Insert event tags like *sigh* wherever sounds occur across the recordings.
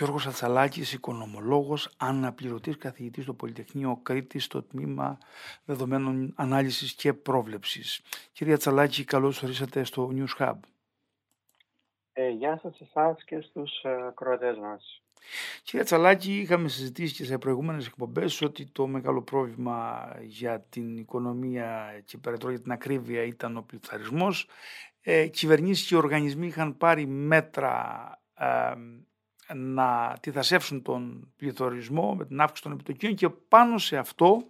Γιώργος Ατσαλάκης, οικονομολόγος, αναπληρωτής καθηγητής στο Πολυτεχνείο Κρήτη στο τμήμα δεδομένων ανάλυσης και πρόβλεψης. Κυρία Ατσαλάκη, καλώς ορίσατε στο News Hub. Ε, γεια σας εσάς και στους ε, κροατές μας. Κύριε Τσαλάκη, είχαμε συζητήσει και σε προηγούμενες εκπομπές ότι το μεγάλο πρόβλημα για την οικονομία και περαιτέρω για την ακρίβεια ήταν ο πληθαρισμός. Ε, κυβερνήσεις και οργανισμοί είχαν πάρει μέτρα ε, να τυθασεύσουν τον πληθωρισμό με την αύξηση των επιτοκίων και πάνω σε αυτό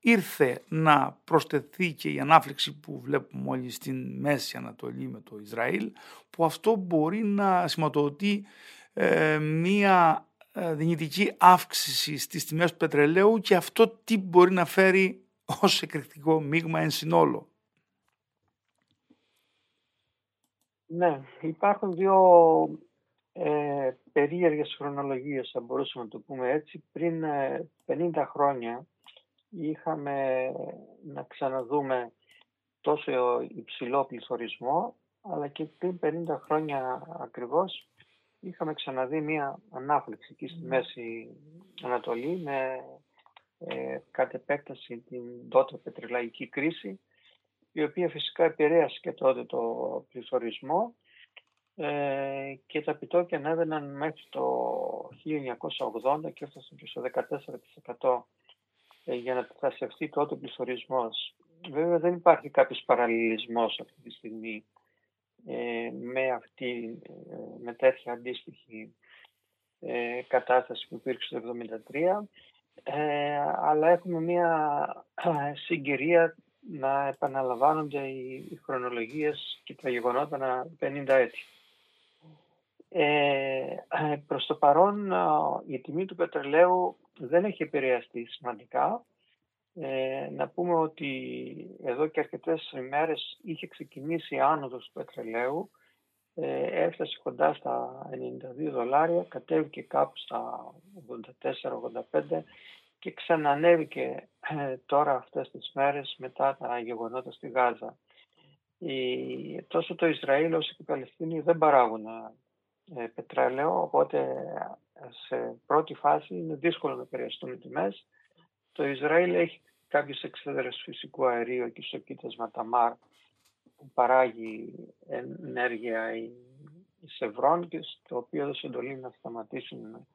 ήρθε να προσθεθεί και η ανάφλεξη που βλέπουμε όλοι στην Μέση Ανατολή με το Ισραήλ που αυτό μπορεί να σηματοδοτεί ε, μία ε, δυνητική αύξηση στις τιμές του πετρελαίου και αυτό τι μπορεί να φέρει ως εκρηκτικό μείγμα εν συνόλο. Ναι, υπάρχουν δύο ε, περίεργες χρονολογίες, θα μπορούσαμε να το πούμε έτσι. Πριν 50 ε, χρόνια είχαμε να ξαναδούμε τόσο υψηλό πληθωρισμό, αλλά και πριν 50 χρόνια ακριβώς είχαμε ξαναδεί μια ανάφλεξη εκεί στη Μέση Ανατολή με ε, κατ' επέκταση την τότε πετρελαϊκή κρίση η οποία φυσικά επηρέασε και τότε το πληθωρισμό ε, και τα επιτόκια ανέβαιναν μέχρι το 1980 και έφτασαν και στο 14% ε, για να θασιευτεί τότε ο πληθωρισμός. Βέβαια δεν υπάρχει κάποιος παραλληλισμός αυτή τη στιγμή ε, με, αυτή, ε, με τέτοια αντίστοιχη ε, κατάσταση που υπήρξε το 1973 αλλά έχουμε μια συγκυρία να επαναλαμβάνονται οι, οι χρονολογίες και τα γεγονότα να 50 έτη. Ε, προς το παρόν η τιμή του πετρελαίου δεν έχει επηρεαστεί σημαντικά ε, να πούμε ότι εδώ και αρκετές ημέρες είχε ξεκινήσει η άνοδος του πετρελαίου, ε, έφτασε κοντά στα 92 δολάρια, κατέβηκε κάπου στα 84-85 και ξανανέβηκε ε, τώρα αυτές τις μέρες μετά τα γεγονότα στη Γάζα. Η, τόσο το Ισραήλ όσο και η Παλαιστίνη δεν παράγουν ε, πετρέλαιο, οπότε σε πρώτη φάση είναι δύσκολο να επηρεαστούν οι τιμές. Το Ισραήλ έχει κάποιες εξέδρες φυσικού αερίου και στο κοίτασμα Ταμάρ που παράγει ενέργεια η Σευρών και στο οποίο έδωσε εντολή να σταματήσουν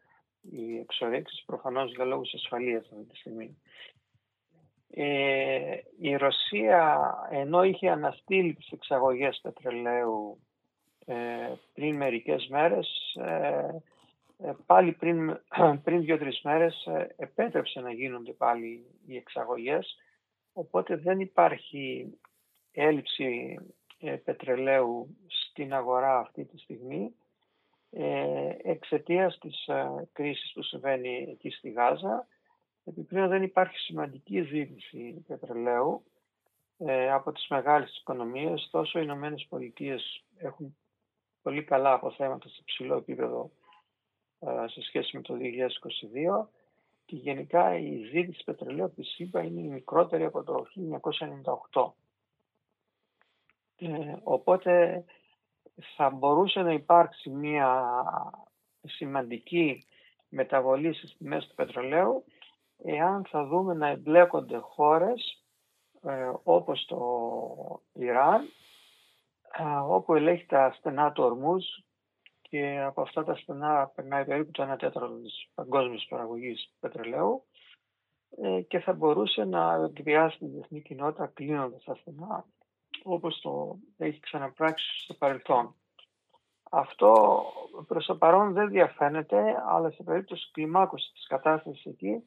οι εξορίξεις προφανώς για λόγους ασφαλείας αυτή τη στιγμή. Ε, η Ρωσία ενώ είχε αναστείλει τις εξαγωγές πετρελαίου ε, πριν μερικές μέρες ε, ε, πάλι πριν, *clears throat* πριν δύο-τρεις μέρες ε, επέτρεψε να γίνονται πάλι οι εξαγωγές. Οπότε δεν υπάρχει έλλειψη ε, πετρελαίου στην αγορά αυτή τη στιγμή εξαιτίας της κρίσης που συμβαίνει εκεί στη Γάζα. Επιπλέον δεν υπάρχει σημαντική ζήτηση πετρελαίου από τις μεγάλες οικονομίες. Τόσο οι Ηνωμένες Πολιτείες έχουν πολύ καλά αποθέματα σε ψηλό επίπεδο ε, σε σχέση με το 2022 και γενικά η ζήτηση πετρελαίου από τη ΣΥΠΑ είναι η μικρότερη από το 1998. Ε, οπότε θα μπορούσε να υπάρξει μια σημαντική μεταβολή στις τιμές του πετρελαίου εάν θα δούμε να εμπλέκονται χώρες ε, όπως το Ιράν ε, όπου ελέγχει τα στενά του ορμούς και από αυτά τα στενά περνάει περίπου το 1 τέταρτο της παγκόσμιας παραγωγής πετρελαίου ε, και θα μπορούσε να εκβιάσει την διεθνή κοινότητα κλείνοντας τα στενά όπως το έχει ξαναπράξει στο παρελθόν. Αυτό προς το παρόν δεν διαφαίνεται, αλλά σε περίπτωση κλιμάκωσης της κατάστασης εκεί,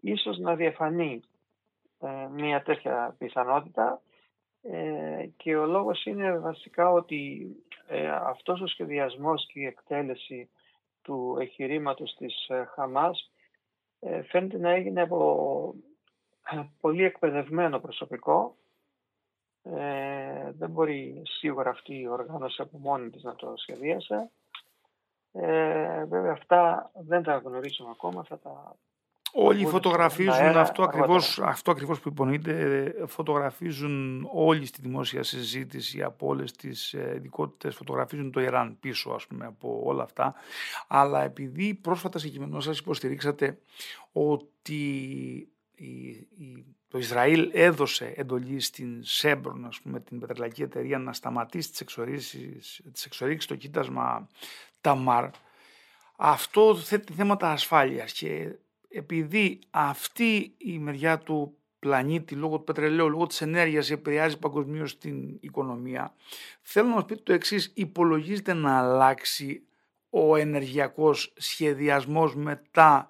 ίσως να διαφανεί ε, μια τέτοια πιθανότητα ε, και ο λόγος είναι βασικά ότι ε, αυτός ο σχεδιασμός και η εκτέλεση του εγχειρήματο της ε, Χαμάς ε, φαίνεται να έγινε από ε, πολύ εκπαιδευμένο προσωπικό. δεν μπορεί σίγουρα αυτή η οργάνωση από μόνη της να το σχεδίασε. βέβαια αυτά δεν τα γνωρίζουμε ακόμα, θα τα Όλοι φωτογραφίζουν αυτό ακριβώς, αυτό ακριβώς που υπονοείται, φωτογραφίζουν όλοι στη δημόσια συζήτηση από όλες τις ε, ειδικότητες, φωτογραφίζουν το Ιράν πίσω ας πούμε από όλα αυτά. Αλλά επειδή πρόσφατα σε κειμενό σας υποστηρίξατε ότι το Ισραήλ έδωσε εντολή στην Σέμπρον, ας πούμε, την πετρελαϊκή εταιρεία, να σταματήσει τις εξορίξεις, τις εξορίξεις στο κοίτασμα Ταμάρ, αυτό θέτει θέματα ασφάλειας και επειδή αυτή η μεριά του πλανήτη λόγω του πετρελαίου, λόγω της ενέργειας επηρεάζει παγκοσμίως την οικονομία, θέλω να μας πείτε το εξής, υπολογίζεται να αλλάξει ο ενεργειακός σχεδιασμός μετά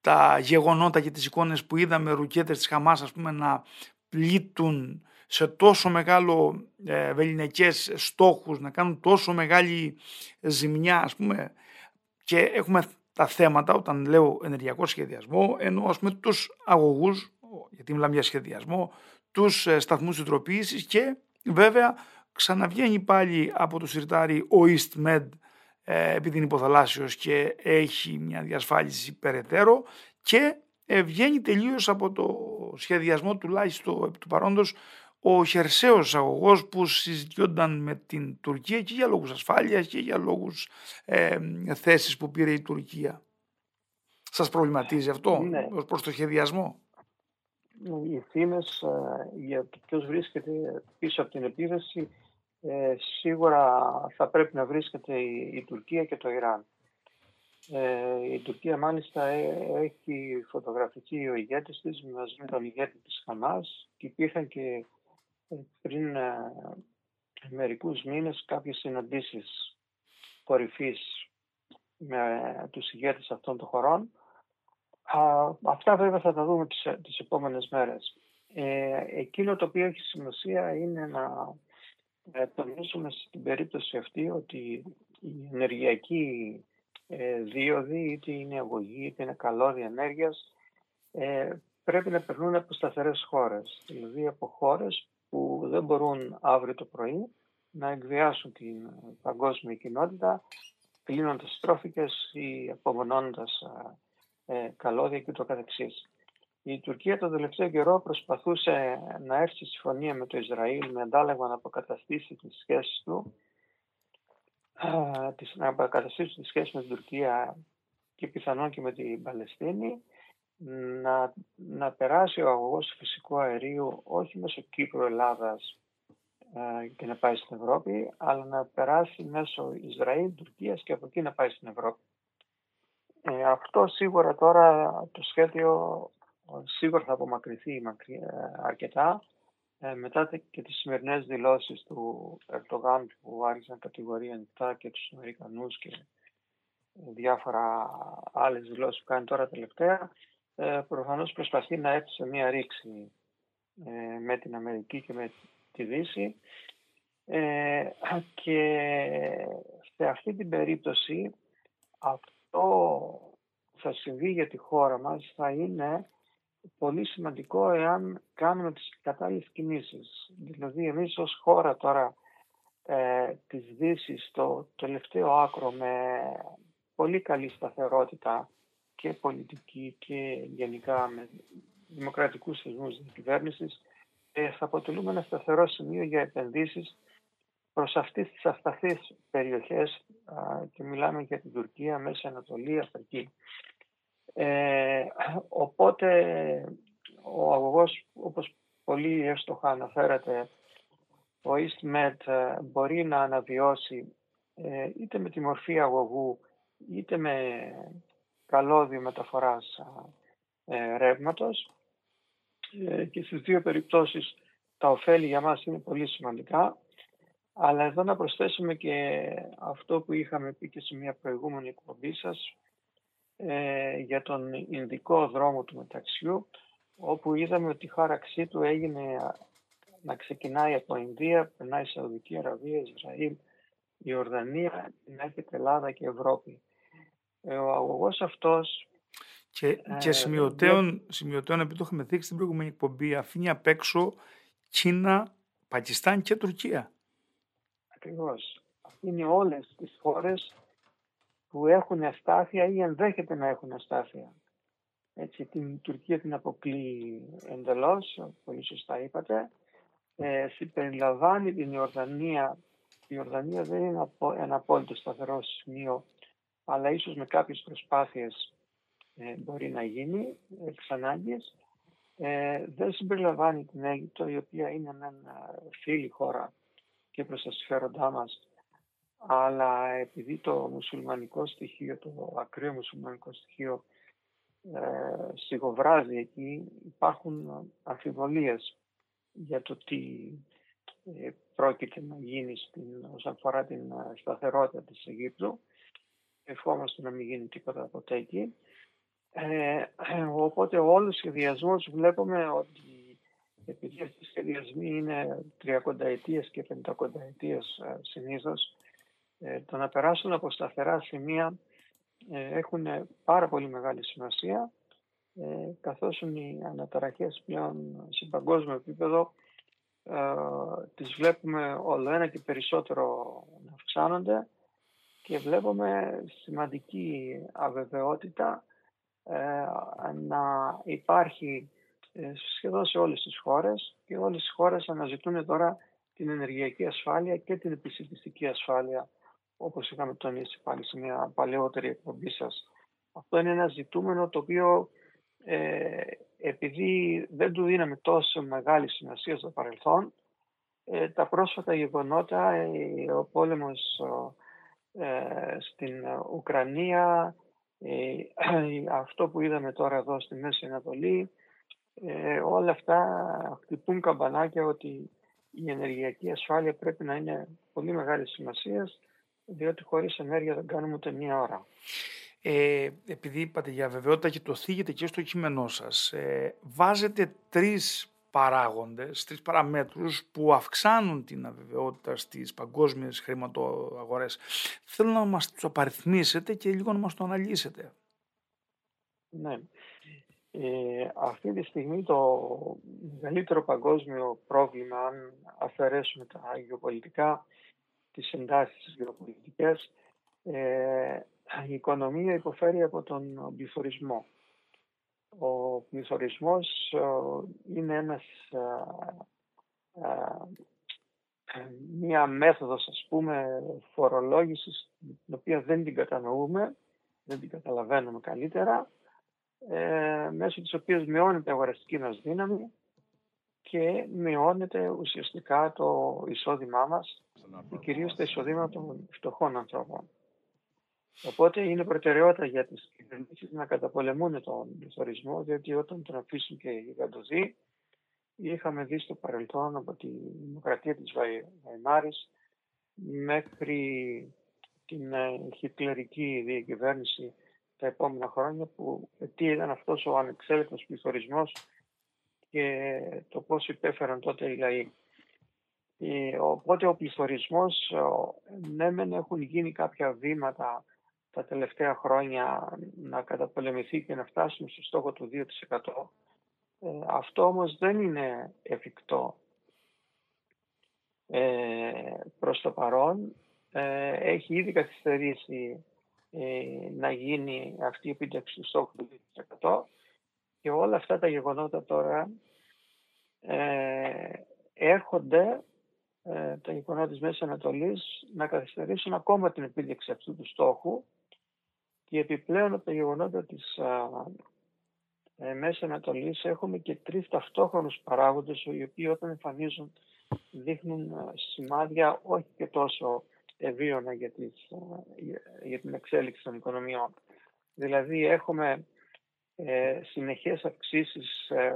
τα γεγονότα και τις εικόνες που είδαμε ρουκέτες της Χαμάς ας πούμε να πλήττουν σε τόσο μεγάλο ε, βεληνικές στόχους, να κάνουν τόσο μεγάλη ζημιά ας πούμε και έχουμε τα θέματα όταν λέω ενεργειακό σχεδιασμό ενώ ας πούμε τους αγωγούς, γιατί μιλάμε για σχεδιασμό, τους ε, σταθμούς συντροπίησης και βέβαια ξαναβγαίνει πάλι από το σιρτάρι ο EastMed ε, επειδή είναι υποθαλάσσιος και έχει μια διασφάλιση περαιτέρω και βγαίνει τελείως από το σχεδιασμό τουλάχιστον του παρόντος ο χερσαίος αγωγός που συζητιόνταν με την Τουρκία και για λόγους ασφάλειας και για λόγους ε, θέσεις που πήρε η Τουρκία. Σας προβληματίζει αυτό ναι. ως προς το σχεδιασμό; Οι φήμες ε, για το ποιος βρίσκεται πίσω από την επίθεση ε, σίγουρα θα πρέπει να βρίσκεται η, Τουρκία και το Ιράν. Ε, η Τουρκία μάλιστα ε, έχει φωτογραφική ο ηγέτης της μαζί με τον ηγέτη της Χαμάς και υπήρχαν και ε, πριν μερικούς μήνες κάποιες συναντήσεις κορυφής με τους ηγέτες αυτών των χωρών. αυτά βέβαια θα τα δούμε τις, τις επόμενες μέρες. εκείνο το οποίο έχει σημασία είναι να ε, τονίσουμε στην περίπτωση αυτή ότι η ενεργειακή ε, δίωδη, είτε είναι αγωγή, είτε είναι καλώδια ενέργειας, ε, πρέπει να περνούν από σταθερές χώρες. Δηλαδή από χώρες που δεν μπορούν αύριο το πρωί να εκβιάσουν την παγκόσμια κοινότητα κλείνοντας τρόφικες ή απομονώνοντας ε, καλώδια και το καθεξής. Η Τουρκία τον τελευταίο καιρό προσπαθούσε να έρθει σε συμφωνία με το Ισραήλ με αντάλλαγμα να αποκαταστήσει τις σχέσεις του να αποκαταστήσει τις σχέσεις με την Τουρκία και πιθανόν και με την Παλαιστίνη να, να περάσει ο αγωγός φυσικού αερίου όχι μέσω Κύπρου Ελλάδας και να πάει στην Ευρώπη αλλά να περάσει μέσω Ισραήλ, Τουρκίας και από εκεί να πάει στην Ευρώπη. Ε, αυτό σίγουρα τώρα το σχέδιο σίγουρα θα απομακρυνθεί ε, αρκετά ε, μετά και τις σημερινές δηλώσεις του Ερτογάν που άρχισαν κατηγορία ανοιχτά και τους Αμερικανούς και διάφορα άλλες δηλώσεις που κάνει τώρα τελευταία ε, προφανώς προσπαθεί να έρθει σε μία ρήξη με την Αμερική και με τη Δύση και σε αυτή την περίπτωση αυτό θα συμβεί για τη χώρα μας θα είναι πολύ σημαντικό εάν κάνουμε τις κατάλληλες κινήσεις. Δηλαδή εμείς ως χώρα τώρα ε, της Δύσης στο τελευταίο άκρο με πολύ καλή σταθερότητα και πολιτική και γενικά με δημοκρατικούς θεσμούς της κυβέρνησης ε, θα αποτελούμε ένα σταθερό σημείο για επενδύσεις προς αυτές τις ασταθείς περιοχές και μιλάμε για την Τουρκία, Μέση Ανατολή, Αφρική. Ε, οπότε ο αγωγός, όπως πολύ εύστοχα αναφέρατε, ο EastMed ε, μπορεί να αναβιώσει ε, είτε με τη μορφή αγωγού, είτε με καλώδιο μεταφοράς ε, ρεύματος. Ε, και στις δύο περιπτώσεις τα ωφέλη για μας είναι πολύ σημαντικά. Αλλά εδώ να προσθέσουμε και αυτό που είχαμε πει και σε μια προηγούμενη εκπομπή σας, ε, για τον Ινδικό δρόμο του μεταξιού όπου είδαμε ότι η χάραξή του έγινε να ξεκινάει από Ινδία, περνάει Σαουδική Αραβία, Ισραήλ, Ιορδανία, την έρχεται Ελλάδα και Ευρώπη. Ε, ο αγωγός αυτός και, ε, και σημειωτέων, σημειωτέων, επειδή το είχαμε δείξει στην προηγούμενη εκπομπή, αφήνει απ' έξω Κίνα, Πακιστάν και Τουρκία. Ακριβώς. Αφήνει όλες τις χώρες που έχουν αστάθεια ή ενδέχεται να έχουν αστάθεια. Έτσι, την Τουρκία την αποκλεί εντελώς, πολύ σωστά είπατε. Ε, συμπεριλαμβάνει την Ιορδανία. Η Ιορδανία δεν είναι ένα απόλυτο σταθερό σημείο, αλλά ίσως με κάποιες προσπάθειες ε, μπορεί να γίνει εξ ανάγκης. Ε, δεν συμπεριλαμβάνει την Αίγυπτο, η οποία είναι μια φίλη χώρα και προς τα συμφέροντά μας, αλλά επειδή το μουσουλμανικό στοιχείο, το ακραίο μουσουλμανικό στοιχείο ε, σιγοβράζει εκεί, υπάρχουν αμφιβολίες για το τι ε, πρόκειται να γίνει στην, όσον αφορά την ε, σταθερότητα της Αιγύπτου. Ευχόμαστε να μην γίνει τίποτα ποτέ εκεί. Ε, οπότε όλους οι σχεδιασμούς βλέπουμε ότι επειδή αυτοί οι σχεδιασμοί είναι 30 ετίες και 50 ετίες ε, συνήθως, ε, το να περάσουν από σταθερά σημεία ε, έχουν πάρα πολύ μεγάλη σημασία ε, καθώς οι αναταραχές πλέον σε παγκόσμιο επίπεδο ε, τις βλέπουμε όλο ένα και περισσότερο να αυξάνονται και βλέπουμε σημαντική αβεβαιότητα ε, να υπάρχει ε, σχεδόν σε όλες τις χώρες και όλες οι χώρες αναζητούν τώρα την ενεργειακή ασφάλεια και την επισητιστική ασφάλεια όπως είχαμε τονίσει πάλι σε μια παλαιότερη εκπομπή σας. Αυτό είναι ένα ζητούμενο το οποίο ε, επειδή δεν του δίναμε τόσο μεγάλη σημασία στο παρελθόν, ε, τα πρόσφατα γεγονότα, ε, ο πόλεμος ε, στην Ουκρανία, *clears throat* αυτό που είδαμε τώρα εδώ στη Μέση Ανατολή, όλα αυτά χτυπούν καμπανάκια ότι η ενεργειακή ασφάλεια πρέπει να είναι πολύ μεγάλης σημασίας, διότι χωρίς ενέργεια δεν κάνουμε ούτε μία ώρα. Ε, επειδή είπατε για βεβαιότητα και το θίγετε και στο κείμενό σας, ε, βάζετε τρεις παράγοντες, τρεις παραμέτρους που αυξάνουν την αβεβαιότητα στις παγκόσμιες χρηματοαγορές. Θέλω να μας το απαριθμίσετε και λίγο να μας το αναλύσετε. Ναι. Ε, αυτή τη στιγμή το μεγαλύτερο παγκόσμιο πρόβλημα, αν αφαιρέσουμε τα γεωπολιτικά, τις εντάσεις τις γεωπολιτικές, ε, η οικονομία υποφέρει από τον πληθωρισμό. Ο πληθωρισμός είναι ένας, μία μέθοδος ας πούμε φορολόγησης την οποία δεν την κατανοούμε, δεν την καταλαβαίνουμε καλύτερα, ε, μέσω της οποίας μειώνεται η αγοραστική μας δύναμη και μειώνεται ουσιαστικά το εισόδημά μας, κυρίως τα εισοδήματα των φτωχών ανθρώπων. Οπότε είναι προτεραιότητα για τις κυβερνήσεις να καταπολεμούν τον πληθωρισμό, διότι όταν τον αφήσουν και γιγαντωθεί, είχαμε δει στο παρελθόν από τη δημοκρατία της Βαϊμάρης μέχρι την ε, χιτλερική διακυβέρνηση τα επόμενα χρόνια που τι ήταν αυτός ο ανεξέλεκτος πληθωρισμός και το πώς υπέφεραν τότε οι λαοί. Ε, οπότε ο πληθωρισμός, ναι μεν έχουν γίνει κάποια βήματα τα τελευταία χρόνια να καταπολεμηθεί και να φτάσουμε στο στόχο του 2%. Ε, αυτό όμως δεν είναι εφικτό ε, προς το παρόν. Ε, έχει ήδη καθυστερήσει ε, να γίνει αυτή η επίτευξη του στόχου του 2% και όλα αυτά τα γεγονότα τώρα ε, έρχονται τα γεγονότα της Μέσης Ανατολής να καθυστερήσουν ακόμα την επίτευξη αυτού του στόχου και επιπλέον από τα γεγονότα της ε, Μέσης Ανατολής έχουμε και τρεις ταυτόχρονους παράγοντες οι οποίοι όταν εμφανίζουν δείχνουν σημάδια όχι και τόσο ευίωνα για, τις, για την εξέλιξη των οικονομιών. Δηλαδή έχουμε ε, συνεχές αυξήσεις ε,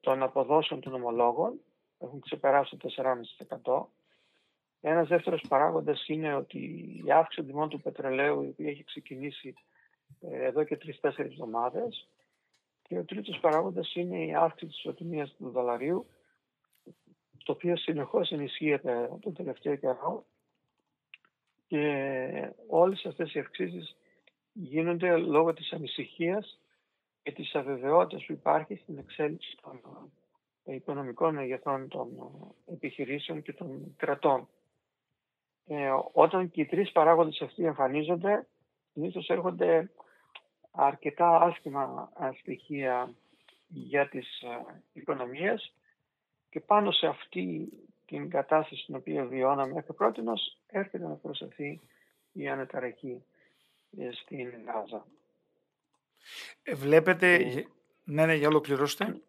των αποδόσεων των ομολόγων, έχουν ξεπεράσει το 4,5%. Ένας δεύτερος παράγοντας είναι ότι η αύξηση των τιμών του πετρελαίου, η οποία έχει ξεκινήσει ε, εδώ και τρει-τέσσερι εβδομάδες. Και ο τρίτος παράγοντας είναι η αύξηση της ισοτιμίας του δολαρίου, το οποίο συνεχώς ενισχύεται τον τελευταίο καιρό. Και όλες αυτές οι αυξήσεις γίνονται λόγω της ανησυχίας και της αβεβαιότητας που υπάρχει στην εξέλιξη των οικονομικών μεγεθών των επιχειρήσεων και των κρατών ε, όταν και οι τρεις παράγοντες αυτοί εμφανίζονται, συνήθως έρχονται αρκετά άσχημα στοιχεία για τις οικονομίες και πάνω σε αυτή την κατάσταση στην οποία βιώναμε μέχρι πρώτη έρχεται να προσθεθεί η αναταραχή ε, στην Γάζα. Ε, βλέπετε... Ε, ναι, ναι, για ολοκληρώστε.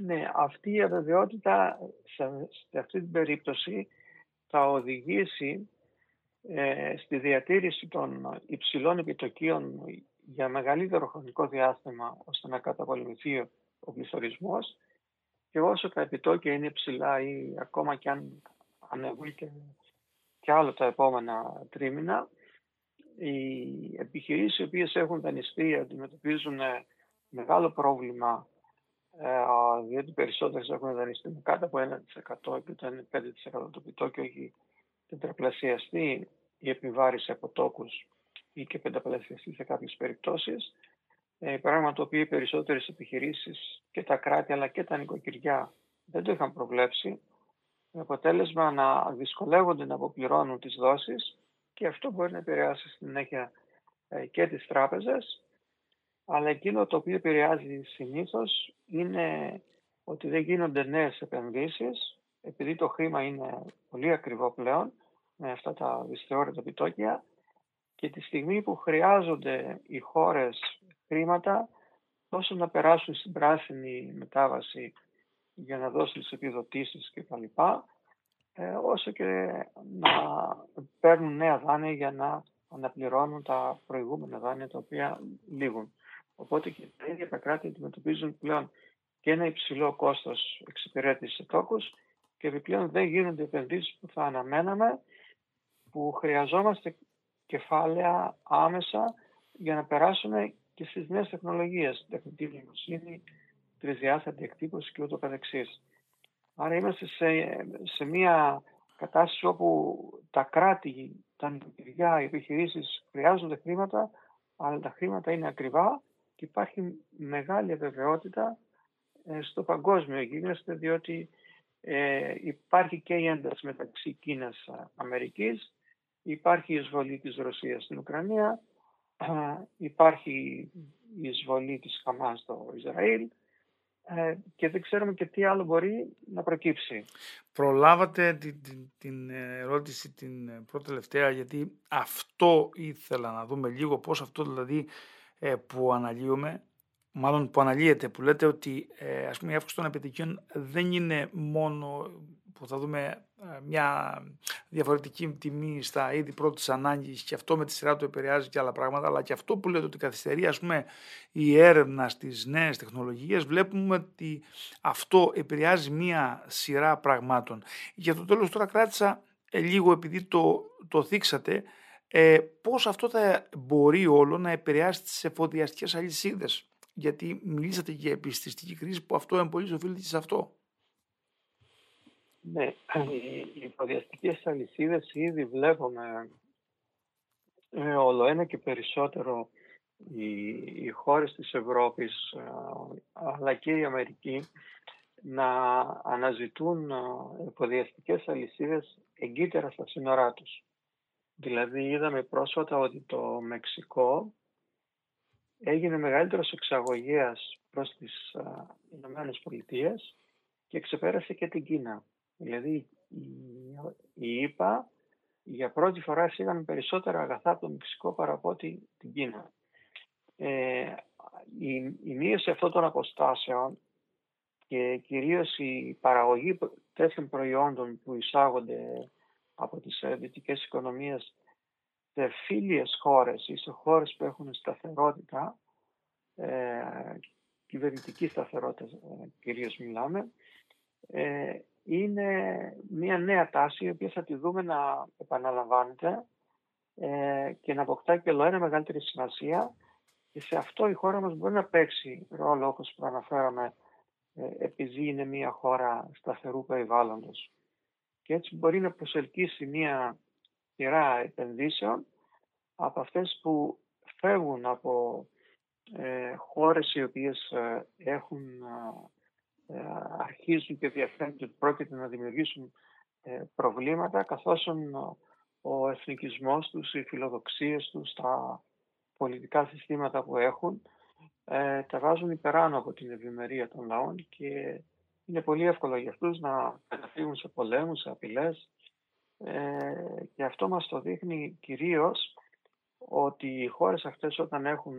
Ναι, αυτή η αβεβαιότητα σε, σε αυτή την περίπτωση θα οδηγήσει ε, στη διατήρηση των υψηλών επιτοκίων για μεγαλύτερο χρονικό διάστημα ώστε να καταπολεμηθεί ο πληθωρισμός. Και όσο τα επιτόκια είναι ψηλά ή ακόμα και αν ανεβούν και, και άλλο τα επόμενα τρίμηνα, οι επιχειρήσεις οι οποίες έχουν δανειστεί αντιμετωπίζουν ε, μεγάλο πρόβλημα ε, διότι περισσότερες έχουν δανειστεί με κάτω από 1% και το 5% το επιτόκιο έχει τετραπλασιαστεί η επιβάρηση από τόκους ή και πενταπλασιαστεί σε κάποιες περιπτώσεις. Ε, πράγμα το οποίο οι περισσότερες επιχειρήσεις και τα κράτη αλλά και τα νοικοκυριά δεν το είχαν προβλέψει με αποτέλεσμα να δυσκολεύονται να αποπληρώνουν τις δόσεις και αυτό μπορεί να επηρεάσει στην συνέχεια ε, και τις τράπεζες αλλά εκείνο το οποίο επηρεάζει συνήθως είναι ότι δεν γίνονται νέες επενδύσεις επειδή το χρήμα είναι πολύ ακριβό πλέον με αυτά τα δυσθεώρητα επιτόκια και τη στιγμή που χρειάζονται οι χώρες χρήματα τόσο να περάσουν στην πράσινη μετάβαση για να δώσουν τις επιδοτήσεις και τα λοιπά, ε, όσο και να παίρνουν νέα δάνεια για να αναπληρώνουν τα προηγούμενα δάνεια τα οποία λήγουν. Οπότε και τα ίδια τα κράτη αντιμετωπίζουν πλέον και ένα υψηλό κόστος εξυπηρέτησης σε τόκους και επιπλέον δεν γίνονται επενδύσεις που θα αναμέναμε που χρειαζόμαστε κεφάλαια άμεσα για να περάσουμε και στις νέες τεχνολογίες, τεχνητή νοημοσύνη, τρισδιάστατη εκτύπωση και ούτω καθεξής. Άρα είμαστε σε, σε μια κατάσταση όπου τα κράτη, τα νοικοκυριά, οι επιχειρήσεις χρειάζονται χρήματα, αλλά τα χρήματα είναι ακριβά και υπάρχει μεγάλη αβεβαιότητα ε, στο παγκόσμιο γίγνεσθε, διότι ε, υπάρχει και η ένταση μεταξύ Κίνας Αμερικής, υπάρχει η εισβολή της Ρωσίας στην Ουκρανία, υπάρχει η εισβολή της Χαμάς στο Ισραήλ ε, και δεν ξέρουμε και τι άλλο μπορεί να προκύψει. Προλάβατε την, την, την ερώτηση την πρώτη τελευταία γιατί αυτό ήθελα να δούμε λίγο πώς αυτό δηλαδή ε, που αναλύουμε μάλλον που αναλύεται, που λέτε ότι ε, ας πούμε η αύξηση των επιτυχίων δεν είναι μόνο που θα δούμε ε, μια διαφορετική τιμή στα είδη πρώτης ανάγκης και αυτό με τη σειρά του επηρεάζει και άλλα πράγματα, αλλά και αυτό που λέτε ότι καθυστερεί ας πούμε, η έρευνα στις νέες τεχνολογίες, βλέπουμε ότι αυτό επηρεάζει μια σειρά πραγμάτων. Για το τέλος τώρα κράτησα ε, λίγο επειδή το, το θίξατε, ε, πώς αυτό θα μπορεί όλο να επηρεάσει τις εφοδιαστικές αλυσίδες; Γιατί μιλήσατε για επιστηστική κρίση που αυτό εμπολίζει οφείλεται σε αυτό. Ναι, οι υποδιαστικές αλυσίδες ήδη βλέπουμε ε, όλο ένα και περισσότερο οι, οι χώρες της Ευρώπης ε, αλλά και η Αμερική να αναζητούν ε, υποδιαστικές αλυσίδες εγκύτερα στα σύνορά τους. Δηλαδή είδαμε πρόσφατα ότι το Μεξικό έγινε μεγαλύτερος εξαγωγέας προς τις Ηνωμένες Πολιτείες και ξεπέρασε και την Κίνα. Δηλαδή η ΙΠΑ για πρώτη φορά εισήγαν περισσότερα αγαθά από το Μεξικό παρά από την Κίνα. Ε, η, η μείωση αυτών των αποστάσεων και κυρίως η παραγωγή τέτοιων προϊόντων που εισάγονται από τις δυτικές οικονομίες σε φίλιες χώρες ή σε χώρες που έχουν σταθερότητα, ε, κυβερνητική σταθερότητα ε, κυρίως μιλάμε, ε, είναι μια νέα τάση η οποία θα τη δούμε να επαναλαμβάνεται ε, και να αποκτά και ένα μεγαλύτερη σημασία και σε αυτό η χώρα μας μπορεί να παίξει ρόλο όπως προαναφέραμε ε, επειδή είναι μια χώρα σταθερού περιβάλλοντος. Και έτσι μπορεί να προσελκύσει μια σειρά επενδύσεων από αυτές που φεύγουν από ε, χώρες οι οποίες ε, έχουν ε, αρχίζουν και διαφαίνεται ότι πρόκειται να δημιουργήσουν ε, προβλήματα καθώς ο εθνικισμός τους, οι φιλοδοξίες τους, τα, πολιτικά συστήματα που έχουν ε, τα βάζουν υπεράνω από την ευημερία των λαών και είναι πολύ εύκολο για αυτούς να καταφύγουν σε πολέμους, σε απειλές ε, και αυτό μας το δείχνει κυρίως ότι οι χώρες αυτές όταν έχουν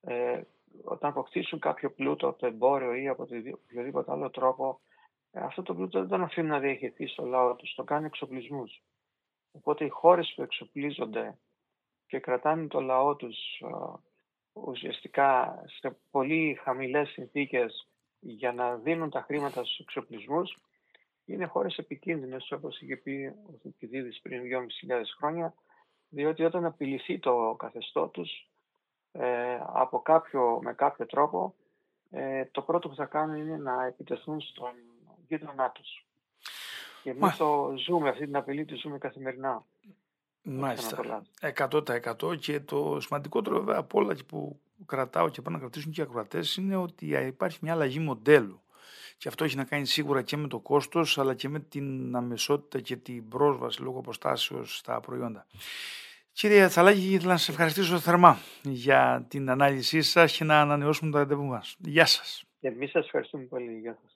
ε, όταν αποκτήσουν κάποιο πλούτο από το εμπόριο ή από οποιοδήποτε άλλο τρόπο ε, αυτό το πλούτο δεν τον αφήνουν να διαχειριστεί στο λαό τους, το κάνει εξοπλισμούς. Οπότε οι χώρες που εξοπλίζονται και κρατάνε το λαό τους ουσιαστικά σε πολύ χαμηλές συνθήκες για να δίνουν τα χρήματα στους εξοπλισμούς είναι χώρες επικίνδυνες όπως είχε πει ο Θουκυδίδης πριν 2.500 χρόνια διότι όταν απειληθεί το καθεστώς τους ε, από κάποιο, με κάποιο τρόπο ε, το πρώτο που θα κάνουν είναι να επιτεθούν στον γείτονά τους. Και εμείς το ζούμε, αυτή την απειλή τη ζούμε καθημερινά. Μάλιστα. 100% και το σημαντικότερο βέβαια από όλα που κρατάω και πάνε να κρατήσουν και οι ακροατές είναι ότι υπάρχει μια αλλαγή μοντέλου. Και αυτό έχει να κάνει σίγουρα και με το κόστος, αλλά και με την αμεσότητα και την πρόσβαση λόγω αποστάσεως στα προϊόντα. Κύριε Θαλάκη, ήθελα να σας ευχαριστήσω θερμά για την ανάλυση σας και να ανανεώσουμε το ραντεβού μας. Γεια σας. Και εμείς σας ευχαριστούμε πολύ. Γεια σας.